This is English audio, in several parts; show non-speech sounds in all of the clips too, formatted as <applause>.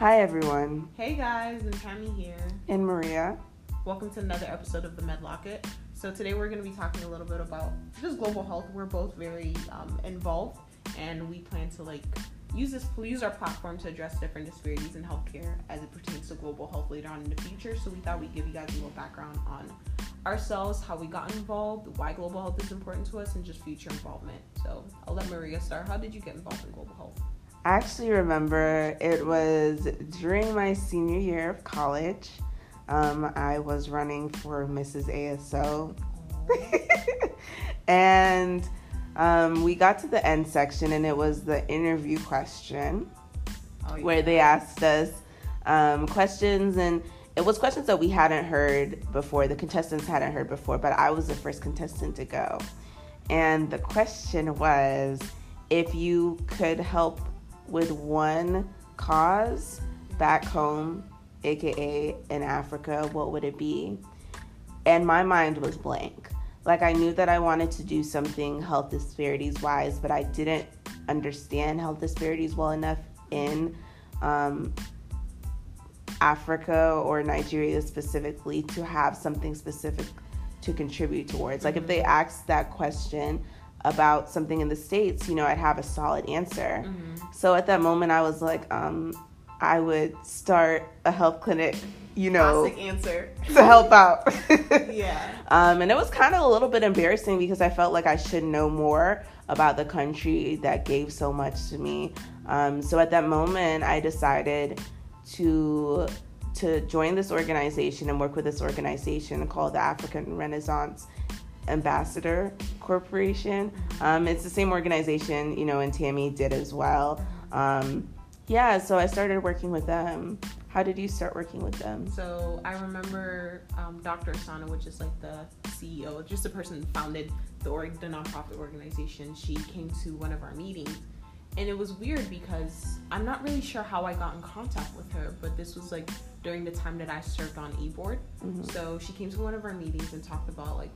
Hi, everyone. Hey guys, Ntami here. And Maria. Welcome to another episode of the Med Locket. So today we're going to be talking a little bit about just global health. We're both very um, involved, and we plan to like use this use our platform to address different disparities in healthcare as it pertains to global health later on in the future. So we thought we'd give you guys a little background on ourselves, how we got involved, why global health is important to us, and just future involvement. So I'll let Maria start. How did you get involved in global health? I actually remember it was during my senior year of college. Um, I was running for Mrs. ASO. <laughs> and um, we got to the end section, and it was the interview question oh, yeah. where they asked us um, questions, and it was questions that we hadn't heard before, the contestants hadn't heard before, but I was the first contestant to go. And the question was if you could help with one cause back home, aka in Africa, what would it be? And my mind was blank. Like I knew that I wanted to do something health disparities wise, but I didn't understand health disparities well enough in um, Africa or Nigeria specifically to have something specific to contribute towards. Like if they mm-hmm. asked that question, about something in the states, you know, I'd have a solid answer. Mm-hmm. So at that moment, I was like, um, I would start a health clinic, you know, classic answer to help out. <laughs> <laughs> yeah. Um, and it was kind of a little bit embarrassing because I felt like I should know more about the country that gave so much to me. Um, so at that moment, I decided to to join this organization and work with this organization called the African Renaissance Ambassador Corporation. Um, it's the same organization, you know, Ntami did as well. Um, yeah, so I started working with them. How did you start working with them? So I remember um, Dr. Asana, which is like the CEO, just the person who founded the, org- the nonprofit organization. She came to one of our meetings, and it was weird because I'm not really sure how I got in contact with her, but this was like during the time that I served on e board. Mm-hmm. So she came to one of our meetings and talked about like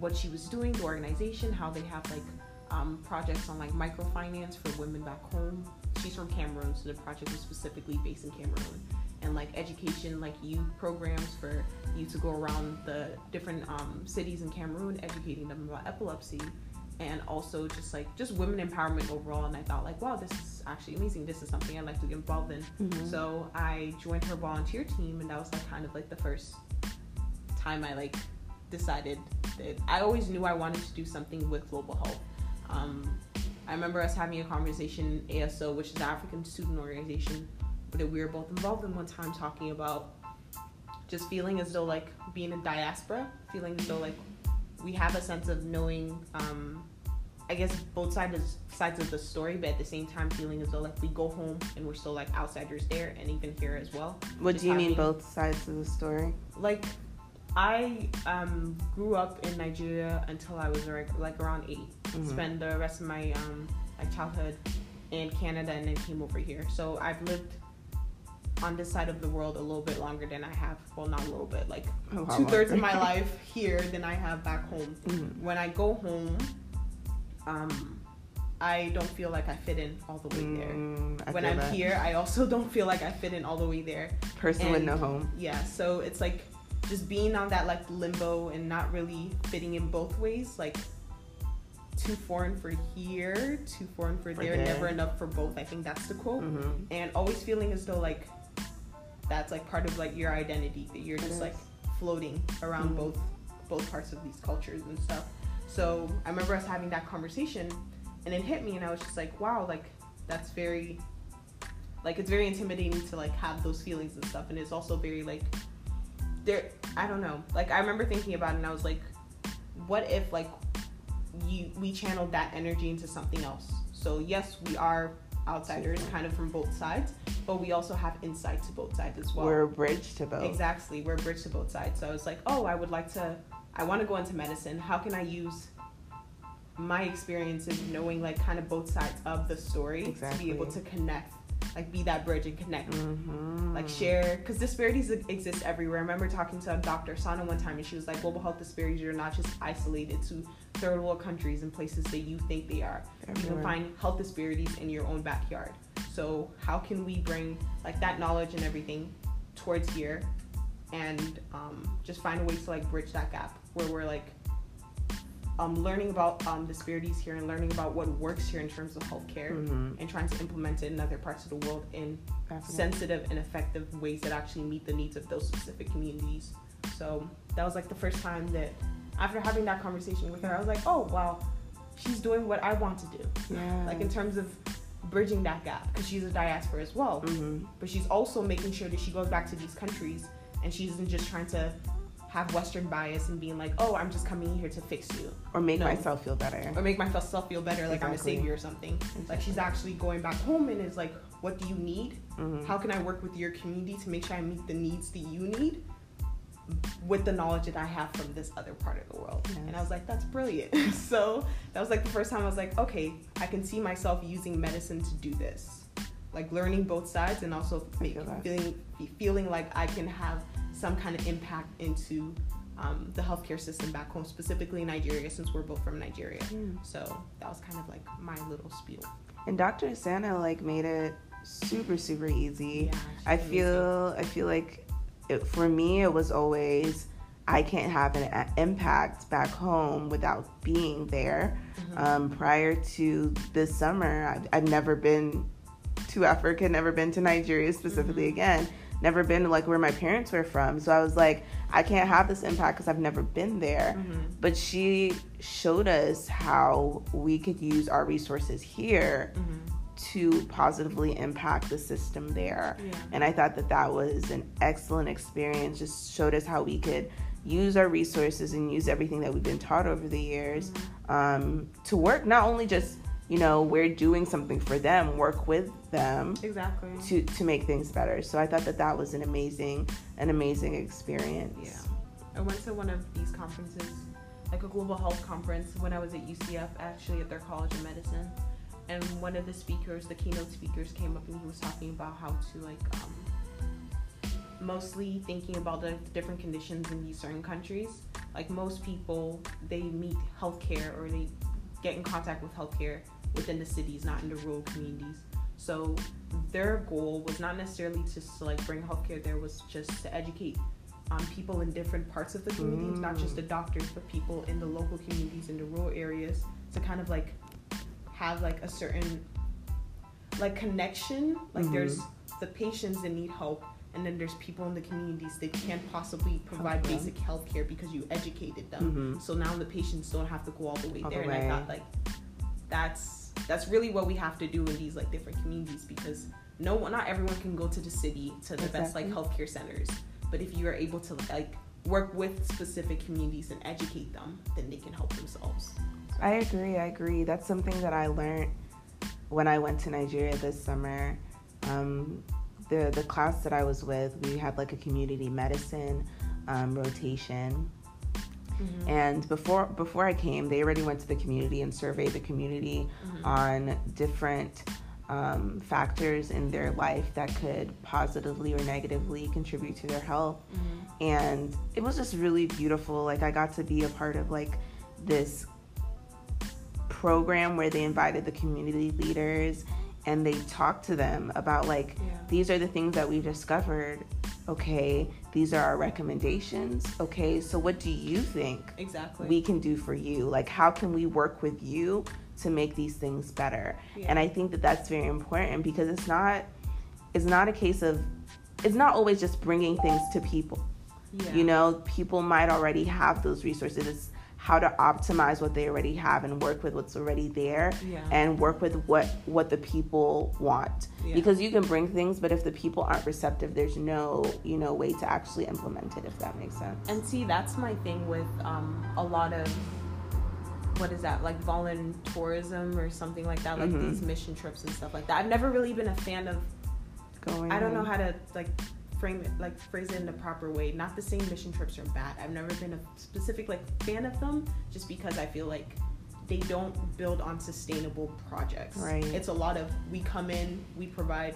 what she was doing, the organization, how they have like um, projects on like microfinance for women back home. She's from Cameroon, so the project was specifically based in Cameroon. And like education, like youth programs for you to go around the different um, cities in Cameroon, educating them about epilepsy, and also just like just women empowerment overall. And I thought like, wow, this is actually amazing. This is something I'd like to get involved in. Mm-hmm. So I joined her volunteer team, and that was like kind of like the first time I like decided that I always knew I wanted to do something with global health. Um, I remember us having a conversation ASO, which is the African Student Organization, that we were both involved in one time talking about just feeling as though like being a diaspora, feeling as though like we have a sense of knowing, um, I guess both sides sides of the story, but at the same time feeling as though like we go home and we're still like outsiders there, and even here as well. What just do you having, mean both sides of the story? Like I um, grew up in Nigeria until I was like around 8 mm-hmm. Spent the rest of my um, my childhood in Canada and then came over here. So I've lived on this side of the world a little bit longer than I have. Well, not a little bit, like oh, two thirds of my <laughs> life here than I have back home. Mm-hmm. When I go home, um, I don't feel like I fit in all the way there. Mm, when I'm that. here, I also <laughs> don't feel like I fit in all the way there. Person and, with no home. Yeah, so it's like just being on that like limbo and not really fitting in both ways, like too foreign for here, too foreign for, there, never enough for both. I think that's the quote. Mm-hmm. And always feeling as though like that's like part of like your identity that you're just like floating around mm-hmm. both both parts of these cultures and stuff. So I remember us having that conversation and it hit me and I was just like, wow, like that's very like it's very intimidating to like have those feelings and stuff and it's also very like there I don't know. Like I remember thinking about it and I was like, what if like you we channeled that energy into something else? So yes, we are outsiders kind of from both sides, but we also have insight to both sides as well. We're a bridge to both. Exactly. We're a bridge to both sides. So I was like, oh, I would like to I want to go into medicine. How can I use my experiences knowing like kind of both sides of the story exactly. to be able to connect like be that bridge and connect mm-hmm. like share because disparities exist everywhere i remember talking to a dr sana one time and she was like global health disparities are not just isolated to third world countries and places that you think they are everywhere. you can find health disparities in your own backyard So how can we bring like that knowledge and everything towards here, and um, just find a way to like bridge that gap where we're like um, learning about um, disparities here and learning about what works here in terms of healthcare mm-hmm. and trying to implement it in other parts of the world in Definitely. sensitive and effective ways that actually meet the needs of those specific communities. So that was like the first time that after having that conversation with her, I was like, oh wow, she's doing what I want to do. Yeah. Like in terms of bridging that gap because she's a diaspora as well, mm-hmm. but she's also making sure that she goes back to these countries and she isn't just trying to have Western bias and being like, oh, I'm just coming here to fix you. Or make no. myself feel better. Or make myself feel better, like exactly. I'm a savior or something. Exactly. Like she's actually going back home and is like, what do you need? Mm-hmm. How can I work with your community to make sure I meet the needs that you need? with the knowledge that I have from this other part of the world. Yes. And I was like, that's brilliant. <laughs> so that was like the first time I was like, okay, I can see myself using medicine to do this. Like learning both sides and also feeling feeling like I can have some kind of impact into um, the healthcare system back home, specifically Nigeria, since we're both from Nigeria. Mm. So that was kind of like my little spiel. And Dr. Sana like made it super super easy. Yeah, I feel I feel like it, for me it was always I can't have an impact back home without being there. Mm-hmm. Um, prior to this summer, I've, I've, never been to Africa, never been to Nigeria specifically mm-hmm. again never been like where my parents were from. So I was like, I can't have this impact because I've never been there. Mm-hmm. But she showed us how we could use our resources here mm-hmm. to positively impact the system there. Yeah. And I thought that that was an excellent experience. Just showed us how we could use our resources and use everything that we've been taught over the years mm-hmm. um, to work not only just you know we're doing something for them work with them exactly. to to make things better. So i thought that that was an amazing an amazing experience. Yeah. I went to one of these conferences like a global health conference when i was at ucf actually at their college of medicine. And one of the speakers the keynote speakers came up and he was talking about how to like um, mostly thinking about the different conditions in these certain countries. Like most people they meet healthcare or they get in contact with healthcare within the cities, not in the rural communities. So their goal was not necessarily just to like bring healthcare there, was just to educate um, people in different parts of the communities, mm. not just the mm. doctors, but people in the local communities, in the rural areas, to kind of like have like a certain like connection. Like mm-hmm. there's the patients that need help, and then there's people in the communities that can't possibly provide okay. basic health care because you educated them. Mm-hmm. So now the patients don't have to go all the way all there. The way. And I thought like that's that's really what we have to do in these like different communities because no one not everyone can go to the city to the exactly. best like healthcare centers. But if you are able to like work with specific communities and educate them then they can help themselves. I agree i agree. That's something that i learned when i went to nigeria this summer. Um, the the class that i was with we had like a community medicine um, rotation Mm-hmm. And before before I came, they already went to the community and surveyed the community mm-hmm. on different um, factors in their life that could positively or negatively contribute to their health. Mm-hmm. And it was just really beautiful. Like I got to be a part of like this program where they invited the community leaders and they talked to them about like yeah. these are the things that we discovered okay these are our recommendations okay? So what do you think exactly. we can do for you? Like how can we work with you to make these things better? Yeah. and i think that that's very important because it's not it's not a case of it's not always just bringing things to people. Yeah. you know people might already have those resources. It's how to optimize what they already have and work with what's already there yeah. and work with what what the people want yeah. because you can bring things but if the people aren't receptive there's no you know way to actually implement it if that makes sense and see that's my thing with um, a lot of what is that like volunteerism or something like that like mm-hmm. these mission trips and stuff like that i've never really been a fan of going i don't know how to like frame it like phrase it in the proper way. Not the same mission trips are bad. I've never been a specific like fan of them just because I feel like they don't build on sustainable projects. Right. It's a lot of we come in, we provide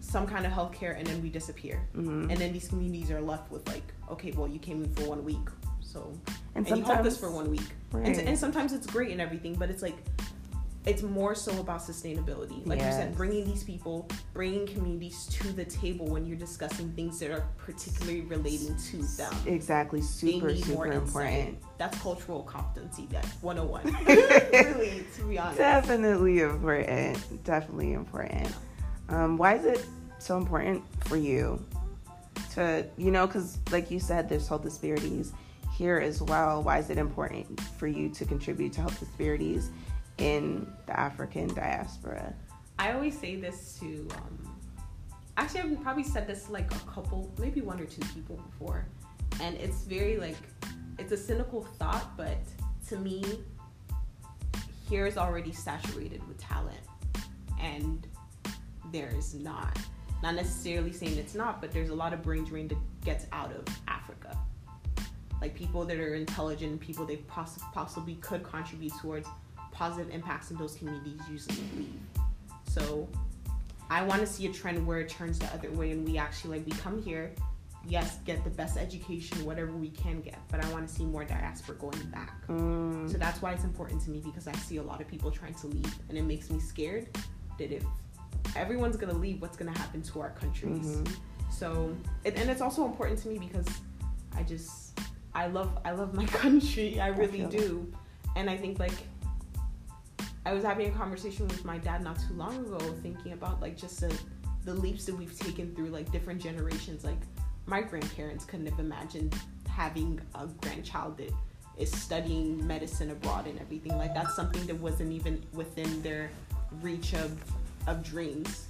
some kind of healthcare, and then we disappear. Mm-hmm. And then these communities are left with like, okay, well, you came in for one week, so and, and you helped us for one week, right. and, and sometimes it's great and everything, but it's like it's more so about sustainability. Like yes. you said, bringing these people, bringing communities to the table when you're discussing things that are particularly relating to them. Exactly, super, super important. That's cultural competency. That's 101. <laughs> <laughs> really, to be honest. Definitely important. Definitely important. Um, why is it so important for you to, you know, because like you said, there's health disparities here as well. Why is it important for you to contribute to health disparities? In the African diaspora? I always say this to, um, actually, I've probably said this to like a couple, maybe one or two people before. And it's very like, it's a cynical thought, but to me, here is already saturated with talent. And there's not. Not necessarily saying it's not, but there's a lot of brain drain that gets out of Africa. Like people that are intelligent, people they poss- possibly could contribute towards positive impacts in those communities usually leave. So I want to see a trend where it turns the other way and we actually like we come here, yes, get the best education, whatever we can get, but I want to see more diaspora going back. Mm. So that's why it's important to me because I see a lot of people trying to leave and it makes me scared that if everyone's gonna leave, what's gonna happen to our countries? Mm-hmm. So and it's also important to me because I just I love I love my <laughs> country. I really I do. That. And I think like I was having a conversation with my dad not too long ago, thinking about like just the, the leaps that we've taken through like different generations. Like my grandparents couldn't have imagined having a grandchild that is studying medicine abroad and everything. Like that's something that wasn't even within their reach of of dreams.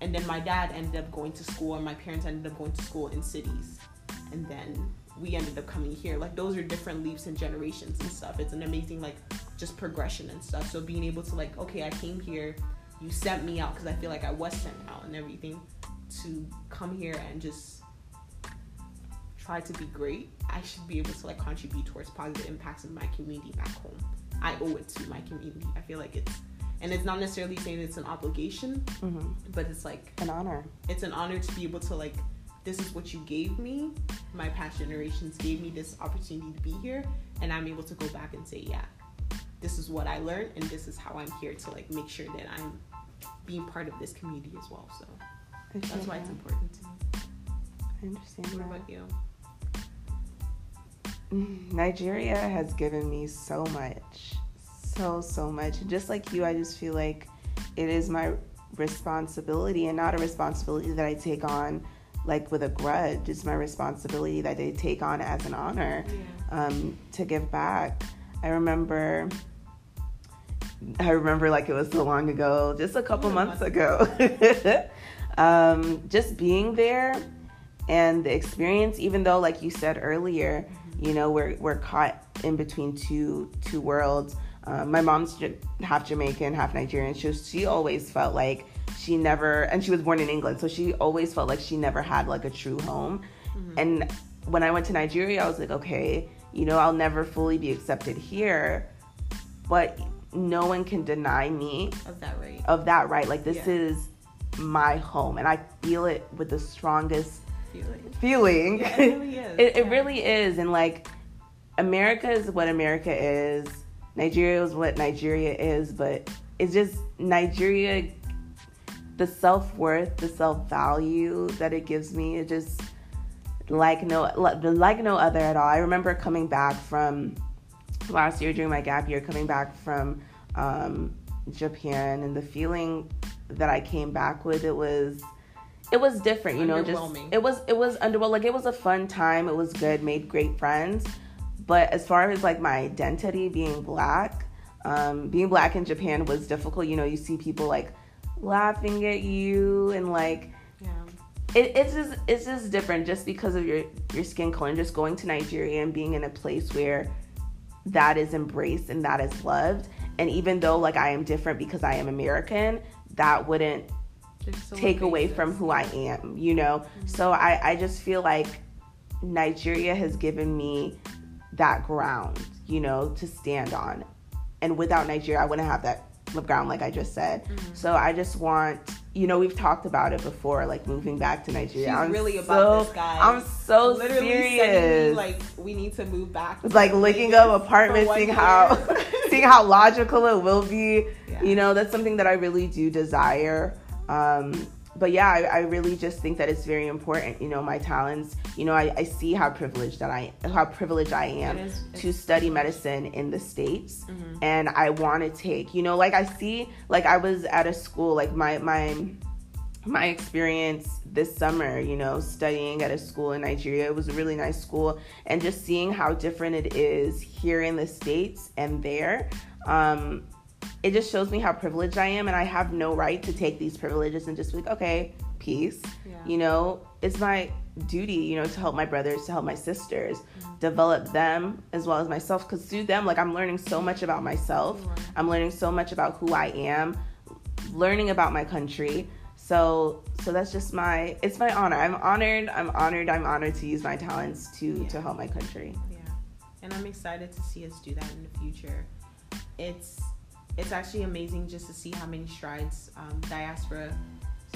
And then my dad ended up going to school, and my parents ended up going to school in cities. And then we ended up coming here. Like those are different leaps and generations and stuff. It's an amazing like just progression and stuff. So being able to like, okay, I came here, you sent me out because I feel like I was sent out and everything to come here and just try to be great. I should be able to like contribute towards positive impacts in my community back home. I owe it to my community. I feel like it's and it's not necessarily saying it's an obligation, mm-hmm. but it's like an honor. It's an honor to be able to like this is what you gave me. My past generations gave me this opportunity to be here, and I'm able to go back and say, yeah, this is what I learned, and this is how I'm here to like make sure that I'm being part of this community as well. So that's why it's important to me. I understand. What about you? <laughs> Nigeria has given me so much, so so much. And just like you, I just feel like it is my responsibility, and not a responsibility that I take on like with a grudge. It's my responsibility that I take on as an honor yeah. um, to give back. I remember. I remember like it was so long ago, just a couple months ago. <laughs> um, just being there and the experience, even though, like you said earlier, mm-hmm. you know, we're we're caught in between two two worlds. Um, my mom's half Jamaican, half Nigerian. She she always felt like she never, and she was born in England, so she always felt like she never had like a true home. Mm-hmm. And when I went to Nigeria, I was like, okay, you know, I'll never fully be accepted here, but no one can deny me of that right. Of that right. Like this yeah. is my home, and I feel it with the strongest feeling. Feeling. Yeah, it really <laughs> is. it, yeah. it really is, and like America is what America is. Nigeria is what Nigeria is, but it's just Nigeria the self worth, the self value that it gives me, it just like no like no other at all. I remember coming back from last year during my gap year, coming back from um, Japan, and the feeling that I came back with, it was it was different, you know. Just it was it was underwhelming. Like it was a fun time. It was good. Made great friends. But as far as like my identity being black, um, being black in Japan was difficult. You know, you see people like laughing at you and like yeah. It, it's just it's just different just because of your your skin color and just going to Nigeria and being in a place where that is embraced and that is loved and even though like I am different because I am American that wouldn't so take away from who I am you know mm-hmm. so I I just feel like Nigeria has given me that ground you know to stand on and without Nigeria I wouldn't have that ground like I just said. Mm-hmm. So I just want you know, we've talked about it before, like moving back to Nigeria. She's I'm really so, about this guy. I'm so Literally serious. me, like we need to move back. It's like looking up apartments, seeing how <laughs> seeing how logical it will be. Yeah. You know, that's something that I really do desire. Um, but yeah, I, I really just think that it's very important. You know, my talents. You know, I, I see how privileged that I how privileged I am It is- to study medicine in the states, Mhm. and I want to take. You know, like I see, like I was at a school, like my my my experience this summer, you know, studying at a school in Nigeria. It was a really nice school, and just seeing how different it is here in the States and there. Um, it just shows me how privileged I am, and I have no right to take these privileges and just be like, okay, peace. Yeah. You know, it's my duty, you know, to help my brothers, to help my sisters, mm-hmm. develop them as well as myself. Because through them, like, I'm learning so much about myself. I'm learning so much about who I am, learning about my country. So, so that's just my. It's my honor. I'm honored. I'm honored. I'm honored to use my talents to Yeah. to help my country. Yeah, and I'm excited to see us do that in the future. It's it's actually amazing just to see how many strides um, diaspora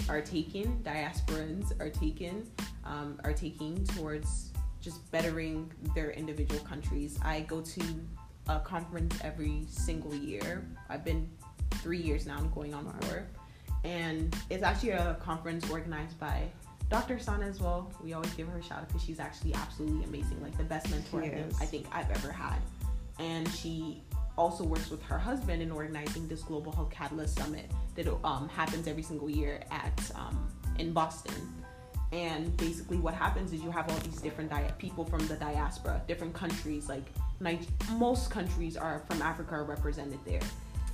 are taking, diasporans are taking, um, are taking towards just bettering their individual countries. I go to a conference every single year. I've been three years now, I'm going on four, and it's actually a conference organized by Dr. Sana as well. We always give her a shout out because she's actually absolutely amazing, like the best mentor I think, Yes. I think I've ever had. And she also works with her husband in organizing this Global Health Catalyst Summit that um, happens every single year at um, in Boston. And basically, what happens is you have all these different dia- people from the diaspora, different countries. Like Nig- most countries are from Africa are represented there.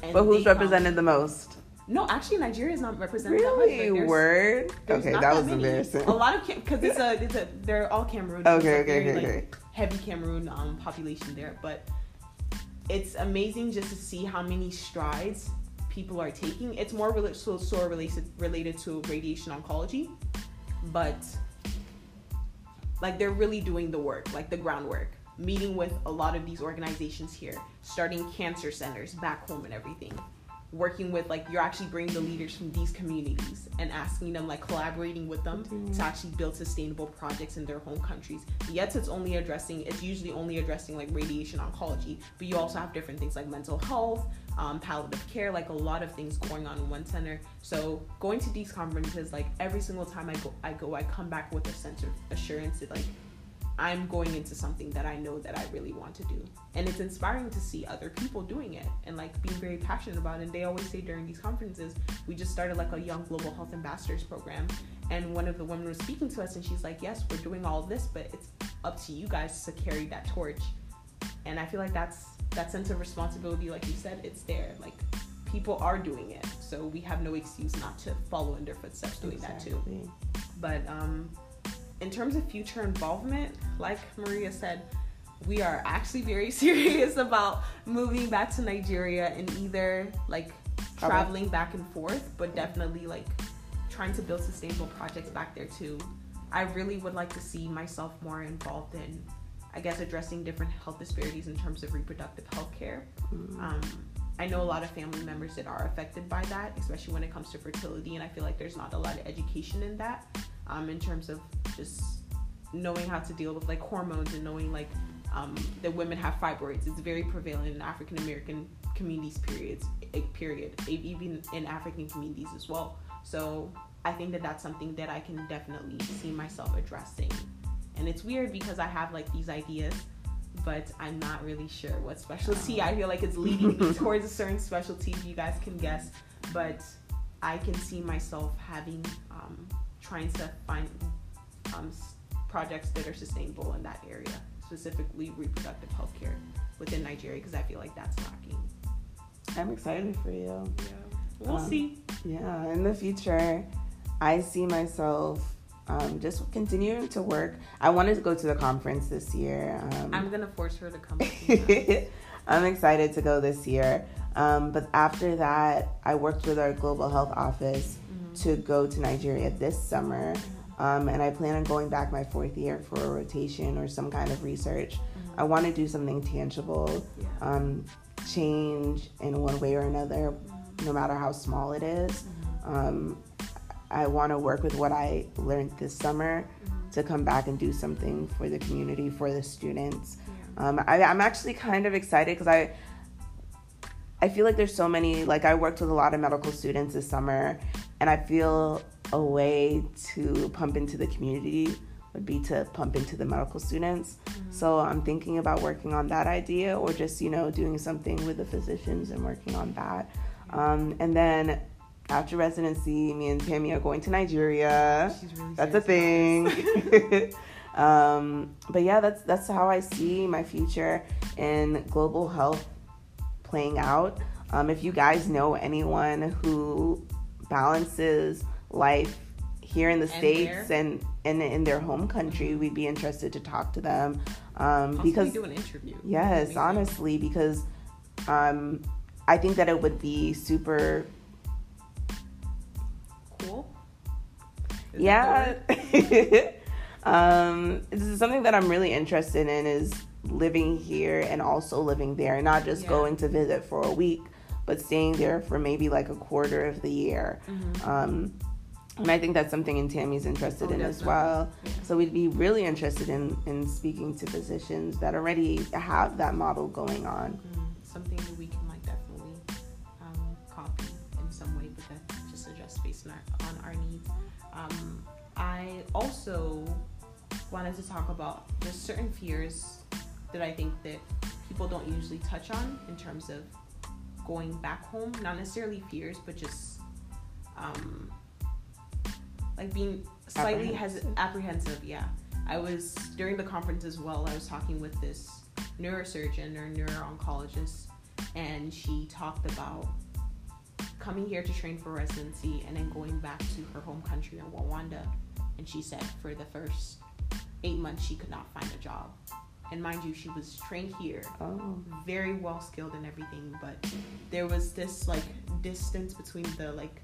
And But who's come- represented the most? No, actually, Nigeria is not represented that much. Really? There's- Word? there's Okay, not that was many. embarrassing. A lot of because it's a it's a they're all Cameroon. Okay, okay, very, okay, like, okay. Heavy Cameroon um, population there, but it's amazing just to see how many strides people are taking. It's more rela- so, so related related to radiation oncology, but like they're really doing the work, like the groundwork. Meeting with a lot of these organizations here, starting cancer centers back home and everything working with like you're actually bringing the leaders from these communities and asking them like collaborating with them to actually build sustainable projects in their home countries. Yet it's only addressing it's usually only addressing like radiation oncology but you also have different things like mental health um, palliative care like a lot of things going on in one center. So going to these conferences like every single time i go i go i come back with a sense of assurance that like I'm going into something that I know that I really want to do. And it's inspiring to see other people doing it and like being very passionate about it. And they always say during these conferences, we just started like a young global health ambassadors program. And one of the women was speaking to us and she's like, Yes, we're doing all of this, but it's up to you guys to carry that torch. And I feel like that's that sense of responsibility, like you said, it's there. Like people are doing it. So we have no excuse not to follow in their footsteps doing that too but um, in terms of future involvement, like Maria said, we are actually very <laughs> serious about moving back to Nigeria and either like traveling back and forth, but definitely like trying to build sustainable projects back there too. I really would like to see myself more involved in, I guess, addressing different health disparities in terms of reproductive health care. Um, I know a lot of family members that are affected by that, especially when it comes to fertility, and I feel like there's not a lot of education in that, um, in terms of just knowing how to deal with like hormones and knowing like um, that women have fibroids. It's very prevalent in African American communities. Periods, eh, period, even in African communities as well. So I think that that's something that I can definitely see myself addressing. And it's weird because I have like these ideas, but I'm not really sure what specialty. I feel like it's leading me <laughs> towards a certain specialty. You guys can guess, but I can see myself having um, trying to find um, projects that are sustainable in that area, specifically reproductive health care within Nigeria, because I feel like that's lacking. I'm excited for you. Yeah, we'll Um, see. Yeah, in the future, I see myself um, just continuing to work. I wanted to go to the conference this year. Um, I'm gonna force her to come. <laughs> I'm excited to go this year. Um, but after that, I worked with our global health office. To go to Nigeria this summer. Um, and I plan on going back my fourth year for a rotation or some kind of research. I want to do something tangible, Yeah. um, change in one way or another, no matter how small it is. Um, I want to work with what I learned this summer mm-hmm. to come back and do something for the community, for the students. Yeah. Um, I, I'm actually kind of excited because I I feel like there's so many like I worked with a lot of medical students this summer and I feel a way to pump into the community would be to pump into the medical students. Mm-hmm. So I'm thinking about working on that idea or just, you know, doing something with the physicians and working on that. Um, and then after residency, me and Ntami are going to Nigeria. Really that's a thing. <laughs> <laughs> um, but yeah, that's that's how I see my future in global health playing out. Um, if you guys know anyone who balances life here in the and states and, and in their home country, we'd be interested to talk to them. Um, because do an interview. Yes, honestly, because um, I think that it would be super cool. Is yeah. <laughs> um, this is something that I'm really interested in is living here and also living there, not just yeah. going to visit for a week, but staying there for maybe like a quarter of the year. Mm-hmm. Um, and I think that's something Ntami's interested oh, in as well. Yeah. So we'd be really interested in in speaking to physicians that already have that model going on. Mm-hmm. Something that we can like definitely um, copy in some way, but then just adjust based on our, on our needs. Um, I also wanted to talk about just certain fears that I think that people don't usually touch on in terms of going back home. Not necessarily fears, but just um, like being slightly apprehensive. apprehensive. Yeah, I was during the conference as well. I was talking with this neurosurgeon or neuro-oncologist, and she talked about coming here to train for residency and then going back to her home country in Rwanda. And she said for the first eight months she could not find a job and mind you she was trained here oh. very well skilled and everything but there was this like distance between the like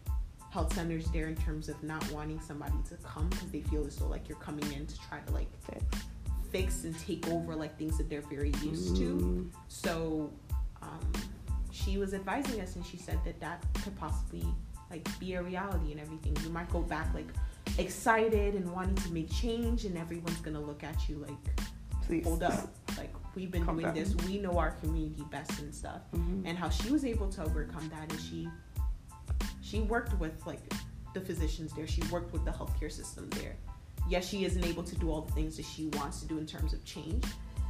health centers there in terms of not wanting somebody to come because they feel as though like you're coming in to try to like fix, fix and take over like things that they're very used mm. to so um, she was advising us and she said that that could possibly like be a reality and everything you might go back like excited and wanting to make change and everyone's gonna look at you like Please. hold up. Like we've been Calm doing down. this. We know our community best and stuff. Mm-hmm. And how she was able to overcome that is she she worked with like the physicians there. She worked with the healthcare system there. Yes, she isn't able to do all the things that she wants to do in terms of change,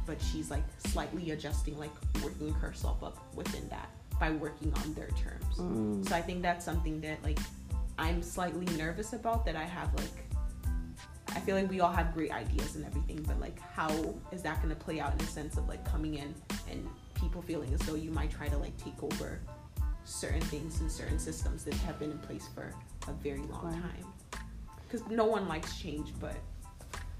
but she's like slightly adjusting, like working herself up within that by working on their terms. Mm. So I think that's something that like I'm slightly nervous about that I have like I feel like we all have great ideas and everything, but like, how is that going to play out in the sense of like coming in and people feeling as though you might try to like take over certain things and certain systems that have been in place for a very long time? Because no one likes change, but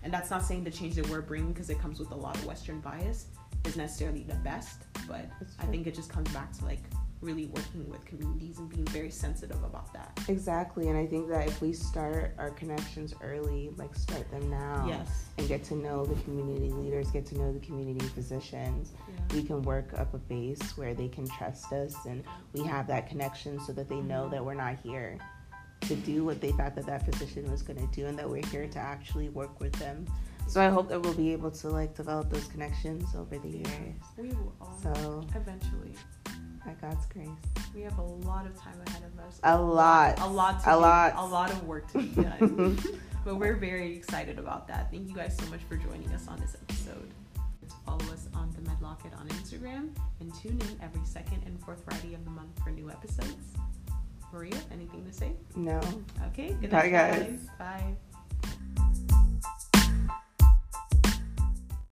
and that's not saying the change that we're bringing because it comes with a lot of Western bias is necessarily the best, but I think it just comes back to like really working with communities and being very sensitive about that. Exactly. And I think that if we start our connections early, like start them now, yes. and get to know the community leaders, get to know the community physicians, yeah. we can work up a base where they can trust us and we have that connection so that they know mm-hmm. that we're not here to do what they thought that that physician was going to do and that we're here to actually work with them. So I hope that we'll be able to like develop those connections over the years. We will. So eventually by God's grace. We have a lot of time ahead of us. A lot. A lot. To a do, lot. A lot of work to be <laughs> done. but we're very excited about that. Thank you guys so much for joining us on this episode. Follow us on the Medlocket on Instagram and tune in every second and fourth Friday of the month for new episodes. Maria, anything to say? No. Okay. Good night, Bye, guys. guys.